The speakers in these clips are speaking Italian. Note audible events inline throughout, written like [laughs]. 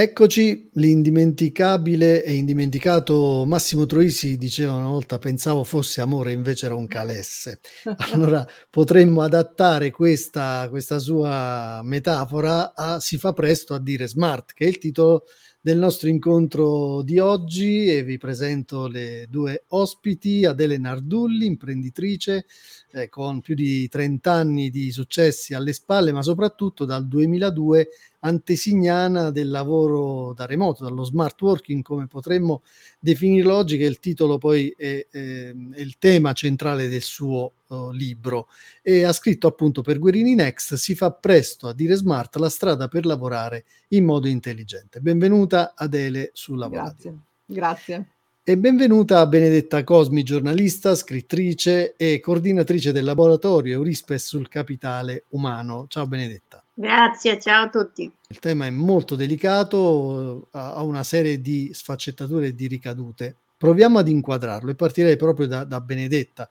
Eccoci, l'indimenticabile e indimenticato Massimo Troisi diceva una volta pensavo fosse amore, invece era un calesse. [laughs] Allora potremmo adattare questa, questa sua metafora a Si fa presto a dire smart, che è il titolo del nostro incontro di oggi e vi presento le due ospiti, Adele Nardulli, imprenditrice eh, con più di 30 anni di successi alle spalle, ma soprattutto dal 2002 antesignana del lavoro da remoto, dallo smart working, come potremmo definirlo oggi, che il titolo poi è, è, è il tema centrale del suo uh, libro. E ha scritto appunto per Guerini Next, si fa presto a dire smart la strada per lavorare in modo intelligente. Benvenuta Adele sulla Grazie, grazie. E benvenuta a Benedetta Cosmi, giornalista, scrittrice e coordinatrice del laboratorio Eurispes sul capitale umano. Ciao Benedetta. Grazie, ciao a tutti. Il tema è molto delicato, ha una serie di sfaccettature e di ricadute. Proviamo ad inquadrarlo e partirei proprio da, da Benedetta.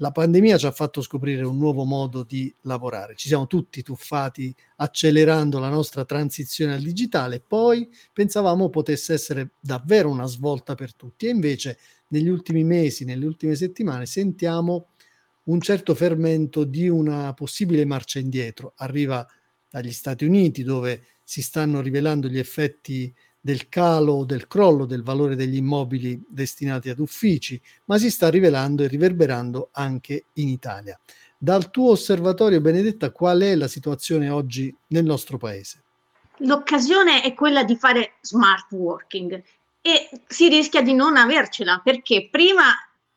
La pandemia ci ha fatto scoprire un nuovo modo di lavorare. Ci siamo tutti tuffati accelerando la nostra transizione al digitale, poi pensavamo potesse essere davvero una svolta per tutti e invece negli ultimi mesi, nelle ultime settimane sentiamo un certo fermento di una possibile marcia indietro. Arriva dagli Stati Uniti, dove si stanno rivelando gli effetti del calo o del crollo del valore degli immobili destinati ad uffici, ma si sta rivelando e riverberando anche in Italia. Dal tuo osservatorio, Benedetta, qual è la situazione oggi nel nostro paese? L'occasione è quella di fare smart working e si rischia di non avercela perché prima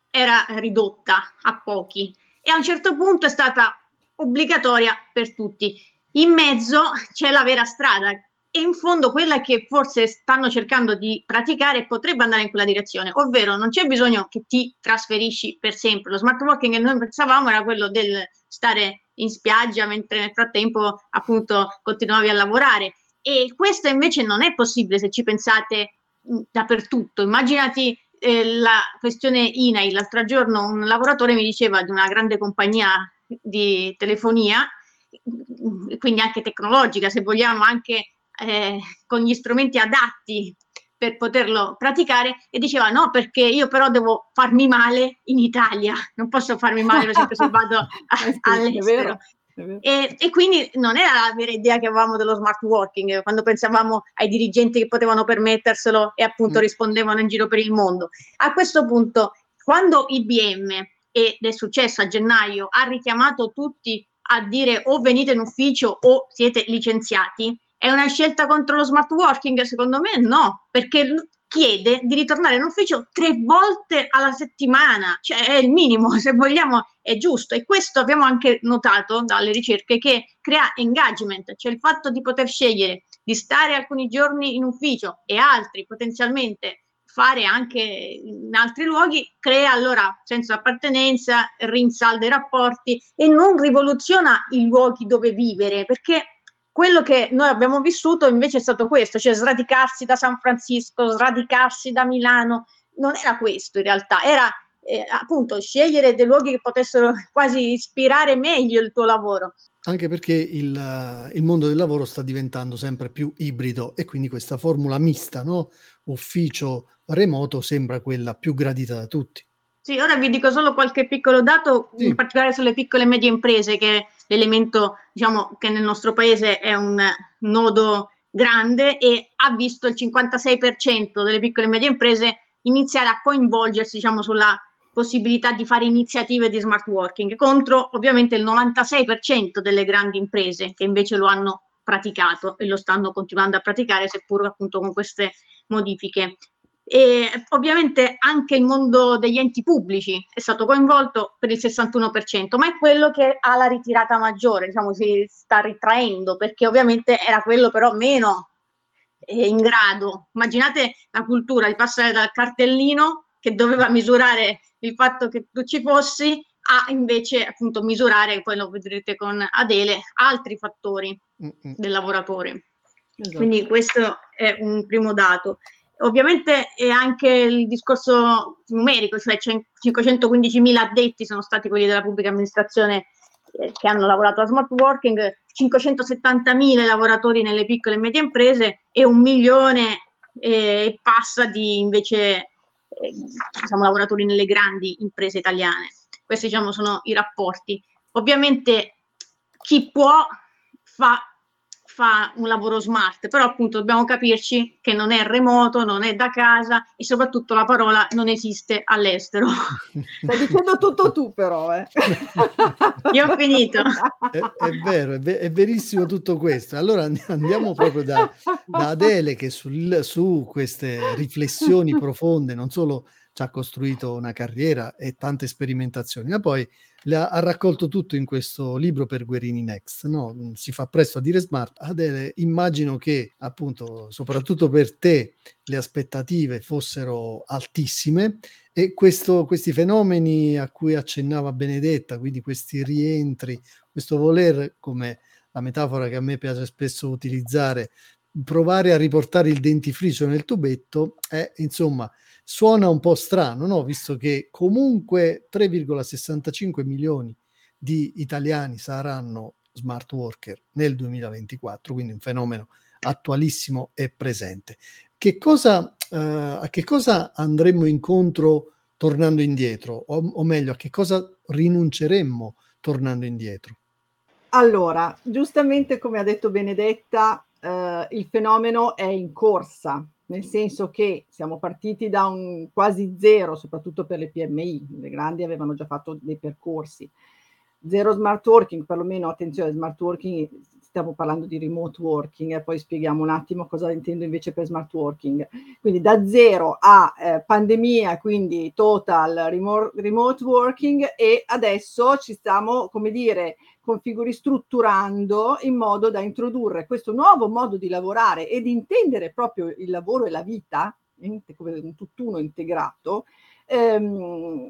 era ridotta a pochi e a un certo punto è stata obbligatoria per tutti. In mezzo c'è la vera strada e in fondo quella che forse stanno cercando di praticare potrebbe andare in quella direzione, ovvero non c'è bisogno che ti trasferisci per sempre. Lo smart working che noi pensavamo era quello del stare in spiaggia mentre nel frattempo appunto continuavi a lavorare e questo invece non è possibile se ci pensate dappertutto. Immaginati eh, la questione INAI, l'altro giorno un lavoratore mi diceva di una grande compagnia di telefonia quindi anche tecnologica, se vogliamo, anche eh, con gli strumenti adatti per poterlo praticare e diceva no perché io però devo farmi male in Italia, non posso farmi male per esempio se [laughs] vado a, eh all'estero. E, e, quindi non era la vera idea che avevamo dello smart working, quando pensavamo ai dirigenti che potevano permetterselo e appunto mm. rispondevano in giro per il mondo. A questo punto, quando IBM, ed è successo a gennaio, ha richiamato tutti a dire o venite in ufficio o siete licenziati, è una scelta contro lo smart working? Secondo me no, perché chiede di ritornare in ufficio tre volte alla settimana, cioè è il minimo, [laughs] se vogliamo è giusto e questo abbiamo anche notato dalle ricerche che crea engagement, cioè il fatto di poter scegliere di stare alcuni giorni in ufficio e altri potenzialmente fare anche in altri luoghi, crea allora senso di appartenenza, rinsalda i rapporti e non rivoluziona i luoghi dove vivere, perché quello che noi abbiamo vissuto invece è stato questo, cioè sradicarsi da San Francisco, sradicarsi da Milano, non era questo in realtà, era eh, appunto scegliere dei luoghi che potessero [laughs] quasi ispirare meglio il tuo lavoro. Anche perché il, il mondo del lavoro sta diventando sempre più ibrido e quindi questa formula mista, no? ufficio remoto sembra quella più gradita da tutti. Sì, ora vi dico solo qualche piccolo dato, sì. in particolare sulle piccole e medie imprese, che è l'elemento diciamo, che nel nostro paese è un nodo grande e ha visto il 56% delle piccole e medie imprese iniziare a coinvolgersi diciamo, sulla possibilità di fare iniziative di smart working, contro ovviamente il 96% delle grandi imprese che invece lo hanno praticato e lo stanno continuando a praticare, seppur appunto con queste modifiche. E ovviamente anche il mondo degli enti pubblici è stato coinvolto per il 61%, ma è quello che ha la ritirata maggiore, diciamo si sta ritraendo perché ovviamente era quello però meno eh, in grado. Immaginate la cultura di passare dal cartellino che doveva misurare il fatto che tu ci fossi a invece appunto misurare, poi lo vedrete con Adele, altri fattori Mm-mm. del lavoratore. Esatto. Quindi questo è un primo dato. Ovviamente è anche il discorso numerico, cioè 515.000 addetti sono stati quelli della pubblica amministrazione eh, che hanno lavorato a smart working, 570 lavoratori nelle piccole e medie imprese e un milione e passa di invece eh, diciamo, lavoratori nelle grandi imprese italiane. Questi diciamo, sono i rapporti. Ovviamente chi può fa fa un lavoro smart, però appunto dobbiamo capirci che non è remoto, non è da casa e soprattutto la parola non esiste all'estero. [laughs] Stai dicendo tutto tu però, eh. [laughs] Io ho finito. È, è vero, è, ver- è, verissimo tutto questo. Allora andiamo proprio da, da Adele che sul, su queste riflessioni profonde, non solo ci ha costruito una carriera e tante sperimentazioni, ma poi ha, ha, raccolto tutto in questo libro per Guerini Next. No? Mm, si fa presto a dire smart. Adele, immagino che appunto, soprattutto per te, le aspettative fossero altissime e questo, questi fenomeni a cui accennava Benedetta, quindi questi rientri, questo voler, come la metafora che a me piace spesso utilizzare, provare a riportare il dentifricio nel tubetto, è insomma suona un po' strano, no? visto che comunque 3,65 milioni di italiani saranno smart worker nel 2024, quindi un fenomeno attualissimo e presente. Che cosa, eh, a che cosa andremmo incontro tornando indietro? O, o meglio, a che cosa rinunceremmo tornando indietro? Allora, giustamente come ha detto Benedetta, eh, il fenomeno è in corsa, nel senso che siamo partiti da un quasi zero, soprattutto per le PMI, le grandi avevano già fatto dei percorsi. Zero smart working, perlomeno attenzione, smart working, stiamo parlando di remote working e poi spieghiamo un attimo cosa intendo invece per smart working. Quindi da zero a eh, pandemia, quindi total remote, remote working e adesso ci stiamo, come dire, configuri strutturando in modo da introdurre questo nuovo modo di lavorare e di intendere proprio il lavoro e la vita come un tutt'uno integrato, ehm,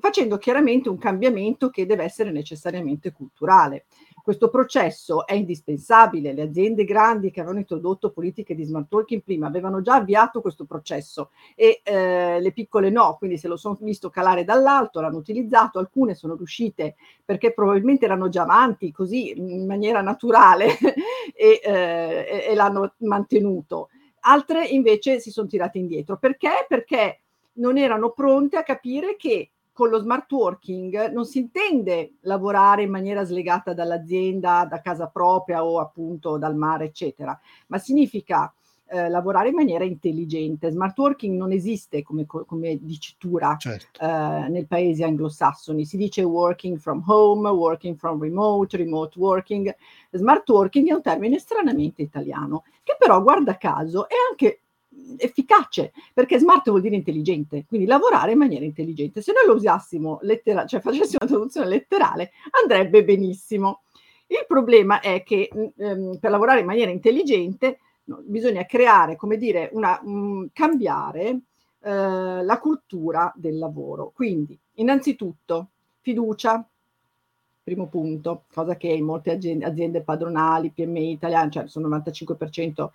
facendo chiaramente un cambiamento che deve essere necessariamente culturale. Questo processo è indispensabile, le aziende grandi che avevano introdotto politiche di smart working prima avevano già avviato questo processo e eh, le piccole no, quindi se lo sono visto calare dall'alto, l'hanno utilizzato, alcune sono riuscite perché probabilmente erano già avanti così in maniera naturale [laughs] e, eh, e l'hanno mantenuto. Altre invece si sono tirate indietro. Perché? Perché non erano pronte a capire che con lo smart working non si intende lavorare in maniera slegata dall'azienda, da casa propria o appunto dal mare, eccetera, ma significa eh, lavorare in maniera intelligente. Smart working non esiste come, come dicitura certo. eh, nel paese anglosassoni, si dice working from home, working from remote, remote working. Smart working è un termine stranamente italiano, che però guarda caso è anche efficace, perché smart vuol dire intelligente, quindi lavorare in maniera intelligente. Se noi lo usassimo letterale, cioè facessimo una traduzione letterale, andrebbe benissimo. Il problema è che ehm, per lavorare in maniera intelligente no, bisogna creare, come dire, una, um, cambiare eh, la cultura del lavoro. Quindi, innanzitutto, fiducia, primo punto, cosa che in molte aziende, aziende padronali, PMI italiane, cioè sono il 95%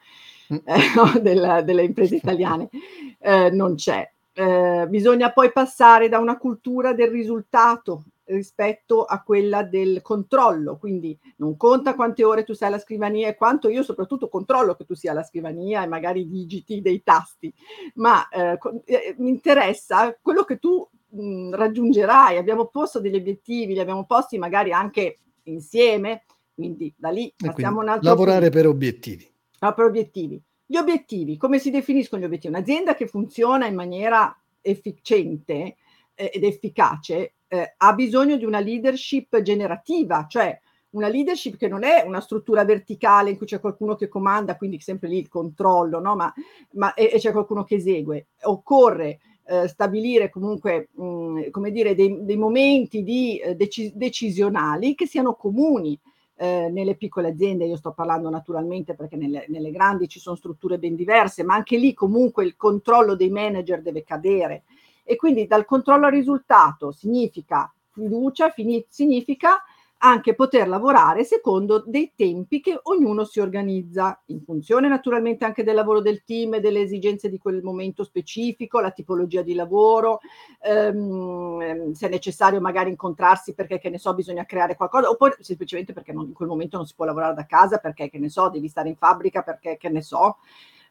mm. eh, [laughs] della, delle imprese italiane, [laughs] eh, non c'è. Eh, bisogna poi passare da una cultura del risultato rispetto a quella del controllo, quindi non conta quante ore tu sei alla scrivania e quanto io soprattutto controllo che tu sia alla scrivania e magari digiti dei tasti, ma eh, eh, mi interessa quello che tu mh, raggiungerai, abbiamo posto degli obiettivi, li abbiamo posti magari anche insieme, quindi da lì passiamo un altro lavorare punto. per obiettivi. Ah, per obiettivi. Gli obiettivi, come si definiscono gli obiettivi? Un'azienda che funziona in maniera efficiente eh, ed efficace eh, ha bisogno di una leadership generativa, cioè una leadership che non è una struttura verticale in cui c'è qualcuno che comanda, quindi sempre lì il controllo, no? ma, ma e, e c'è qualcuno che esegue. Occorre eh, stabilire comunque, mh, come dire, dei, dei momenti di, eh, deci- decisionali che siano comuni eh, nelle piccole aziende. Io sto parlando naturalmente perché nelle, nelle grandi ci sono strutture ben diverse, ma anche lì comunque il controllo dei manager deve cadere. E quindi dal controllo al risultato significa fiducia, fini- significa anche poter lavorare secondo dei tempi che ognuno si organizza, in funzione naturalmente anche del lavoro del team delle esigenze di quel momento specifico, la tipologia di lavoro, ehm, se è necessario magari incontrarsi perché, che ne so, bisogna creare qualcosa, oppure semplicemente perché non, in quel momento non si può lavorare da casa, perché, che ne so, devi stare in fabbrica, perché, che ne so,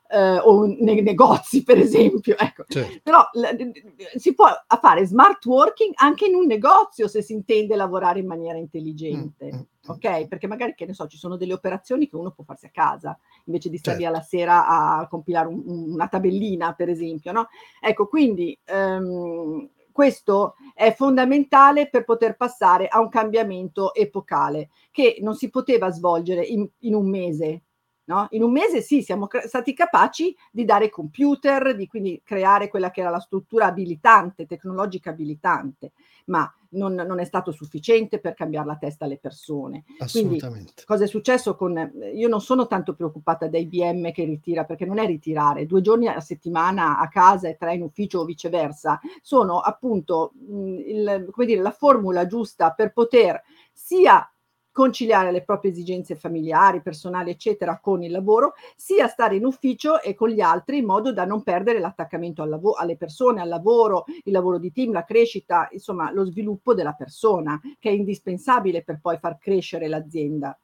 eh, o nei negozi, per esempio. Ecco. Certo. Però l- si può fare smart working anche in un negozio se si intende lavorare in maniera intelligente. Mm, mm, mm. Ok, perché magari che ne so, ci sono delle operazioni che uno può farsi a casa invece di stare certo. via la sera a compilare un, una tabellina, per esempio. No? Ecco, quindi um, questo è fondamentale per poter passare a un cambiamento epocale che non si poteva svolgere in, in un mese, No? In un mese sì, siamo cre- stati capaci di dare computer, di quindi creare quella che era la struttura abilitante, tecnologica abilitante, ma non, non è stato sufficiente per cambiare la testa alle persone. Assolutamente. Quindi, cosa è successo con... Io non sono tanto preoccupata da IBM che ritira, perché non è ritirare, due giorni a settimana a casa e tre in ufficio o viceversa, sono appunto mh, il, come dire, la formula giusta per poter sia conciliare le proprie esigenze familiari, personali, eccetera, con il lavoro, sia stare in ufficio e con gli altri in modo da non perdere l'attaccamento al lavoro, alle persone, al lavoro, il lavoro di team, la crescita, insomma, lo sviluppo della persona, che è indispensabile per poi far crescere l'azienda.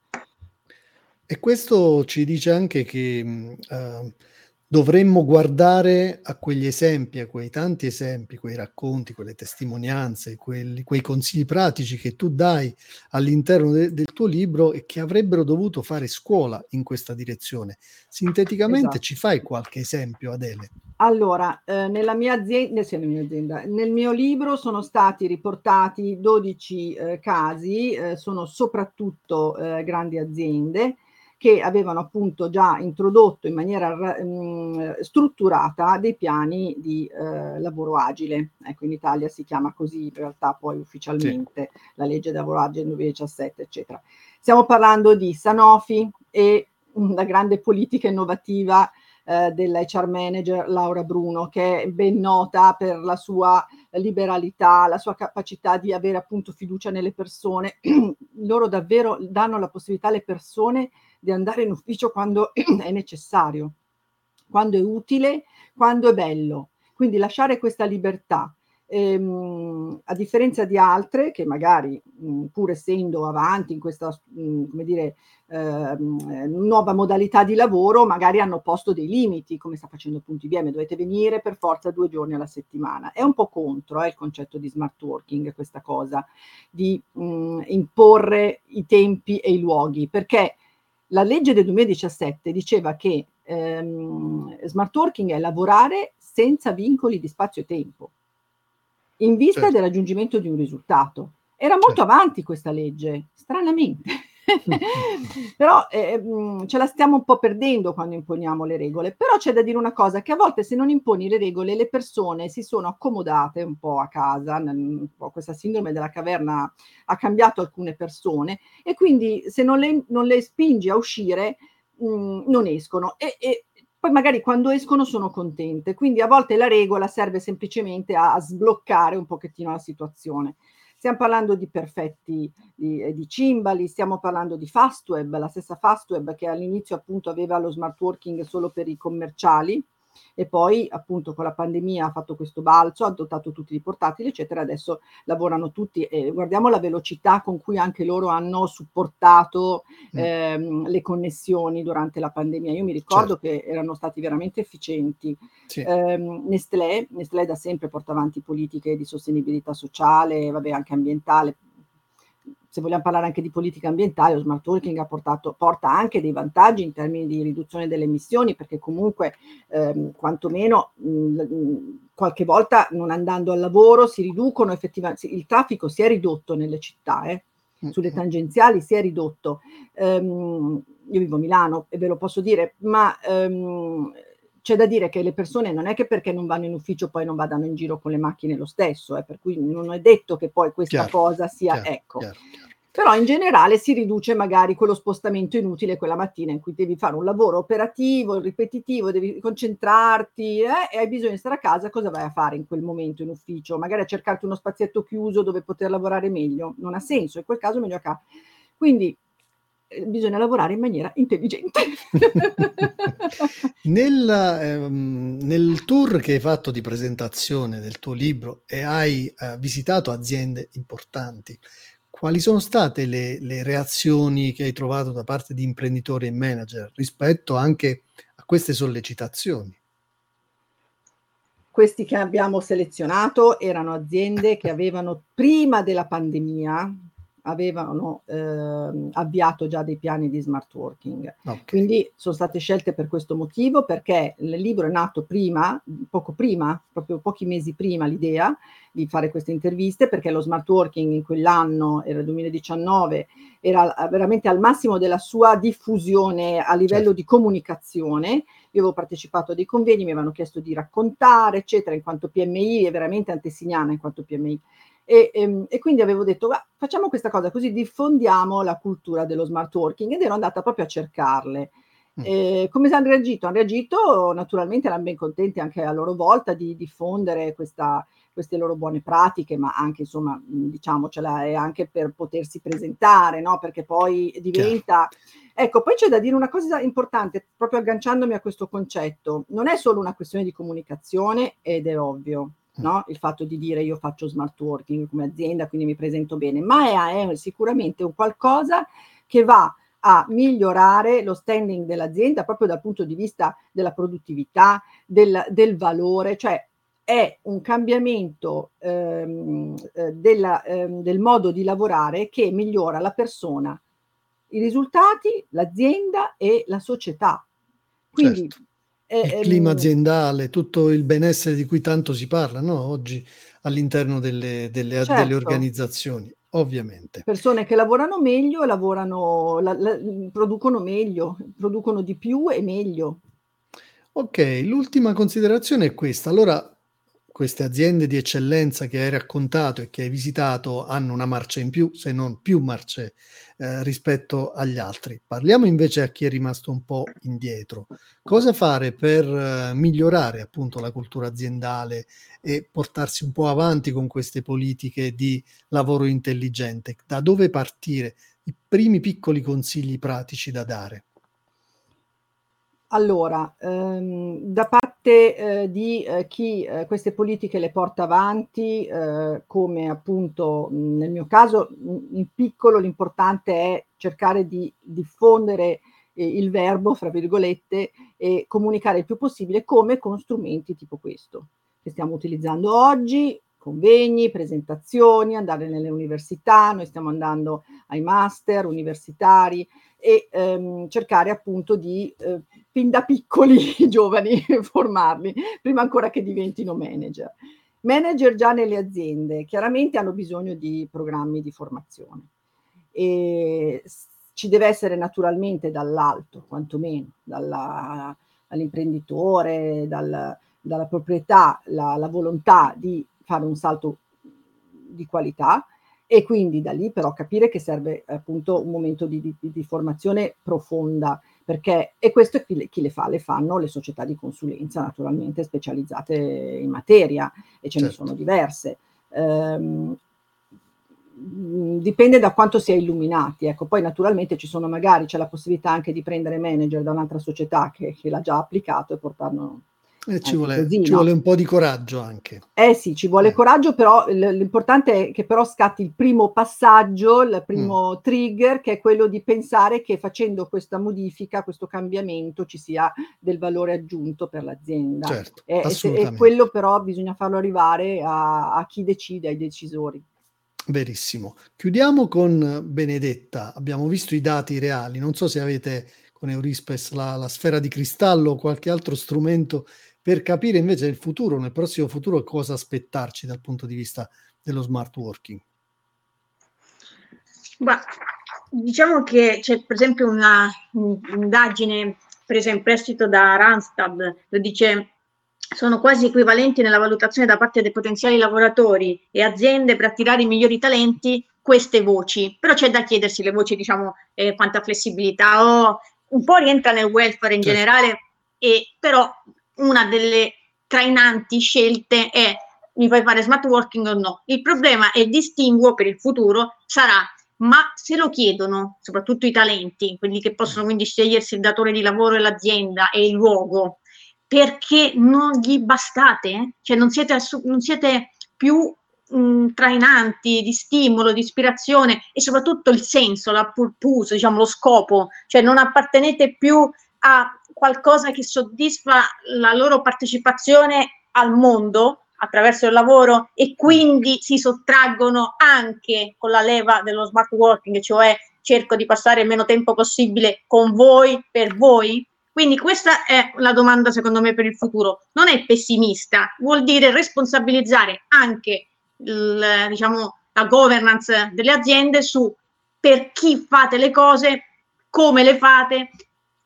E questo ci dice anche che uh, dovremmo guardare a quegli esempi, a quei tanti esempi, quei racconti, quelle testimonianze, quelli, quei consigli pratici che tu dai all'interno de- del tuo libro e che avrebbero dovuto fare scuola in questa direzione. Sinteticamente esatto. ci fai qualche esempio, Adele? Allora, eh, nella, mia azienda, nella mia azienda, nel mio libro sono stati riportati 12 eh, casi, eh, sono soprattutto eh, grandi aziende che avevano appunto già introdotto in maniera mh, mm, strutturata dei piani di eh, lavoro agile. Ecco, in Italia si chiama così in realtà poi ufficialmente sì. la legge del lavoro agile 2017, eccetera. Stiamo parlando di Sanofi e una grande politica innovativa eh, dell'HR manager Laura Bruno, che è ben nota per la sua liberalità, la sua capacità di avere appunto fiducia nelle persone. [clears throat] Loro davvero danno la possibilità alle persone di andare in ufficio quando [clears throat] è necessario, quando è utile, quando è bello. Quindi lasciare questa libertà. Ehm, a differenza di altre che magari mh, pur essendo avanti in questa mh, come dire, ehm, nuova modalità di lavoro magari hanno posto dei limiti come sta facendo appunto IBM dovete venire per forza due giorni alla settimana è un po' contro eh, il concetto di smart working questa cosa di mh, imporre i tempi e i luoghi perché la legge del 2017 diceva che ehm, smart working è lavorare senza vincoli di spazio e tempo, in vista certo. del raggiungimento di un risultato. Era molto certo. avanti questa legge, stranamente. [laughs] però eh, mm, ce la stiamo un po' perdendo quando imponiamo le regole. Però c'è da dire una cosa, che a volte se non imponi le regole le persone si sono accomodate un po' a casa, un questa sindrome della caverna ha cambiato alcune persone e quindi se non le, non le spingi a uscire mh, non escono. E, e, poi magari quando escono sono contente. Quindi a volte la regola serve semplicemente a, a sbloccare un pochettino la situazione. Stiamo parlando di perfetti di, eh, di Cimbali, stiamo parlando di Fastweb, la stessa Fastweb che all'inizio appunto aveva lo smart working solo per i commerciali, e poi appunto con la pandemia ha fatto questo balzo, ha dotato tutti i portatili, eccetera, adesso lavorano tutti e guardiamo la velocità con cui anche loro hanno supportato mm. ehm, le connessioni durante la pandemia. Io mi ricordo certo. che erano stati veramente efficienti. Sì. Eh, Nestlé, Nestlé da sempre porta avanti politiche di sostenibilità sociale, vabbè anche ambientale, se vogliamo parlare anche di politica ambientale, lo smart working portato, porta anche dei vantaggi in termini di riduzione delle emissioni, perché comunque ehm, quantomeno mh, qualche volta non andando al lavoro si riducono effettivamente, il traffico si è ridotto nelle città, eh, sulle tangenziali si è ridotto. Um, io vivo a Milano e ve lo posso dire, ma um, c'è da dire che le persone non è che perché non vanno in ufficio poi non vadano in giro con le macchine lo stesso, eh, per cui non è detto che poi questa chiaro, cosa sia, chiaro, ecco. Chiaro, Però in generale si riduce magari quello spostamento inutile quella mattina in cui devi fare un lavoro operativo, ripetitivo, devi concentrarti eh, e hai bisogno di stare a casa, cosa vai a fare in quel momento in ufficio? Magari a cercarti uno spazietto chiuso dove poter lavorare meglio, non ha senso, in quel caso meglio a casa. Quindi bisogna lavorare in maniera intelligente. [laughs] nel, ehm, nel, tour che hai fatto di presentazione del tuo libro e hai eh, visitato aziende importanti, quali sono state le, le, reazioni che hai trovato da parte di imprenditori e manager rispetto anche a queste sollecitazioni? Questi che abbiamo selezionato erano aziende che avevano prima della pandemia, avevano eh, avviato già dei piani di smart working. Okay. Quindi sono state scelte per questo motivo, perché il libro è nato prima, poco prima, proprio pochi mesi prima l'idea di fare queste interviste, perché lo smart working in quell'anno, era il 2019, era veramente al massimo della sua diffusione a livello certo. di comunicazione. Io avevo partecipato a dei convegni, mi avevano chiesto di raccontare, eccetera, in quanto PMI, è veramente antesignana in quanto PMI. E, e, ehm, e, quindi avevo detto, va, facciamo questa cosa così diffondiamo la cultura dello smart working ed ero andata proprio a cercarle. Eh, come hanno reagito? Hanno reagito, naturalmente erano ben contenti anche a loro volta di diffondere questa, queste loro buone pratiche, ma anche insomma, diciamocela, è anche per potersi presentare, no? Perché poi diventa... Ecco, poi c'è da dire una cosa importante, proprio agganciandomi a questo concetto, non è solo una questione di comunicazione ed è ovvio, no? il fatto di dire io faccio smart working come azienda, quindi mi presento bene, ma è, è sicuramente un qualcosa che va a migliorare lo standing dell'azienda proprio dal punto di vista della produttività, del, del valore, cioè è un cambiamento ehm, eh, della, ehm, del modo di lavorare che migliora la persona, i risultati, l'azienda e la società. Quindi certo il ehm, clima aziendale, tutto il benessere di cui tanto si parla no? oggi all'interno delle, delle, certo. delle, organizzazioni, ovviamente. Persone che lavorano meglio, lavorano, la, la, producono meglio, producono di più e meglio. Ok, l'ultima considerazione è questa. Allora, queste aziende di eccellenza che hai raccontato e che hai visitato hanno una marcia in più, se non più marce eh, rispetto agli altri. Parliamo invece a chi è rimasto un po' indietro. Cosa fare per eh, migliorare appunto la cultura aziendale e portarsi un po' avanti con queste politiche di lavoro intelligente? Da dove partire? I primi piccoli consigli pratici da dare. Allora, ehm, da parte eh, di eh, chi eh, queste politiche le porta avanti, eh, come appunto nel mio caso, in piccolo l'importante è cercare di diffondere eh, il verbo, fra virgolette, e comunicare il più possibile come con strumenti tipo questo che stiamo utilizzando oggi, convegni, presentazioni, andare nelle università, noi stiamo andando ai master universitari, e ehm, cercare appunto di, eh, fin da piccoli [laughs] giovani, [laughs] formarli, prima ancora che diventino manager. Manager già nelle aziende chiaramente hanno bisogno di programmi di formazione e ci deve essere naturalmente dall'alto, quantomeno, dalla, dall'imprenditore, dal, dalla proprietà, la, la volontà di fare un salto di qualità e quindi da lì però capire che serve appunto un momento di, di, di formazione profonda perché e questo è chi le, chi le, fa, le fanno le società di consulenza naturalmente specializzate in materia e ce certo. ne sono diverse. Ehm, dipende da quanto si è illuminati, ecco, poi naturalmente ci sono magari, c'è la possibilità anche di prendere manager da un'altra società che, che l'ha già applicato e portarlo eh, ci, vuole, così, ci no? vuole, un po' di coraggio anche. Eh sì, ci vuole eh. coraggio, però l'importante è che però scatti il primo passaggio, il primo mm. trigger, che è quello di pensare che facendo questa modifica, questo cambiamento, ci sia del valore aggiunto per l'azienda. Certo, e, e, quello però bisogna farlo arrivare a, a chi decide, ai decisori. Verissimo. Chiudiamo con Benedetta. Abbiamo visto i dati reali. Non so se avete con Eurispes la, la sfera di cristallo o qualche altro strumento per capire invece nel futuro, nel prossimo futuro, cosa aspettarci dal punto di vista dello smart working. Bah, diciamo che c'è per esempio una indagine presa in prestito da Randstad, lo dice sono quasi equivalenti nella valutazione da parte dei potenziali lavoratori e aziende per attirare i migliori talenti queste voci, però c'è da chiedersi le voci, diciamo, eh, quanta flessibilità ho, un po' rientra nel welfare in certo. generale, e, però una delle trainanti scelte è mi fai fare smart working o no. Il problema e distinguo per il futuro sarà ma se lo chiedono, soprattutto i talenti, quelli che possono quindi scegliersi il datore di lavoro e l'azienda e il luogo, perché non gli bastate? Cioè non siete, non siete più mh, trainanti di stimolo, di ispirazione e soprattutto il senso, la purpose, diciamo lo scopo, cioè non appartenete più a qualcosa che soddisfa la loro partecipazione al mondo attraverso il lavoro e quindi si sottraggono anche con la leva dello smart working, cioè cerco di passare il meno tempo possibile con voi, per voi. Quindi questa è la domanda secondo me per il futuro. Non è pessimista, vuol dire responsabilizzare anche il, diciamo, la governance delle aziende su per chi fate le cose, come le fate,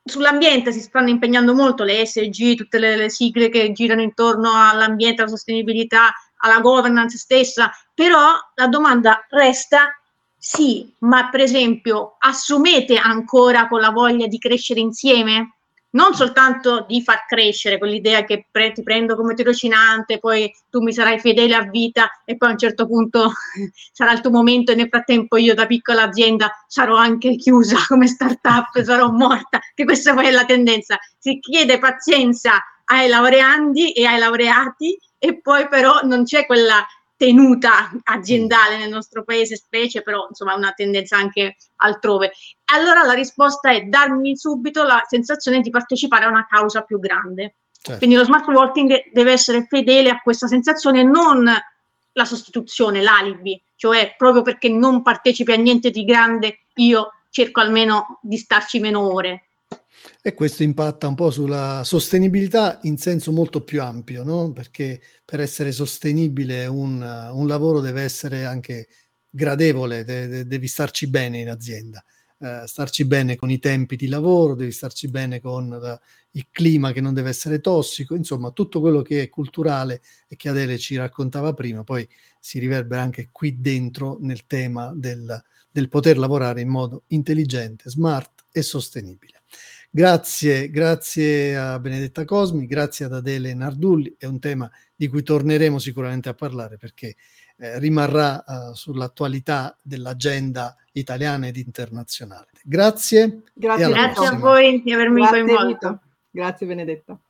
sull'ambiente si stanno impegnando molto le SG, tutte le, le, sigle che girano intorno all'ambiente, alla sostenibilità, alla governance stessa, però la domanda resta sì, ma per esempio assumete ancora con la voglia di crescere insieme? Non soltanto di far crescere quell'idea che pre- ti prendo come tirocinante, poi tu mi sarai fedele a vita e poi a un certo punto [laughs] sarà il tuo momento e nel frattempo io da piccola azienda sarò anche chiusa [laughs] come startup, sarò morta, che questa poi è la tendenza. Si chiede pazienza ai laureandi e ai laureati e poi però non c'è quella tenuta aziendale nel nostro paese, specie, però insomma è una tendenza anche altrove. Allora la risposta è darmi subito la sensazione di partecipare a una causa più grande. Certo. Quindi lo smart working deve essere fedele a questa sensazione, non la sostituzione, l'alibi, cioè proprio perché non partecipi a niente di grande, io cerco almeno di starci meno ore. E questo impatta un po' sulla sostenibilità in senso molto più ampio, no? Perché per essere sostenibile un, un lavoro deve essere anche gradevole, de- de- devi starci bene in azienda, eh, starci bene con i tempi di lavoro, devi starci bene con la, il clima che non deve essere tossico, insomma tutto quello che è culturale e che Adele ci raccontava prima, poi si riverbera anche qui dentro nel tema del, del poter lavorare in modo intelligente, smart e sostenibile. Grazie, grazie a Benedetta Cosmi, grazie ad Adele Nardulli, è un tema di cui torneremo sicuramente a parlare perché eh, rimarrà uh, sull'attualità dell'agenda italiana ed internazionale. Grazie. Grazie, grazie a voi di avermi grazie coinvolto. Grazie Benedetta.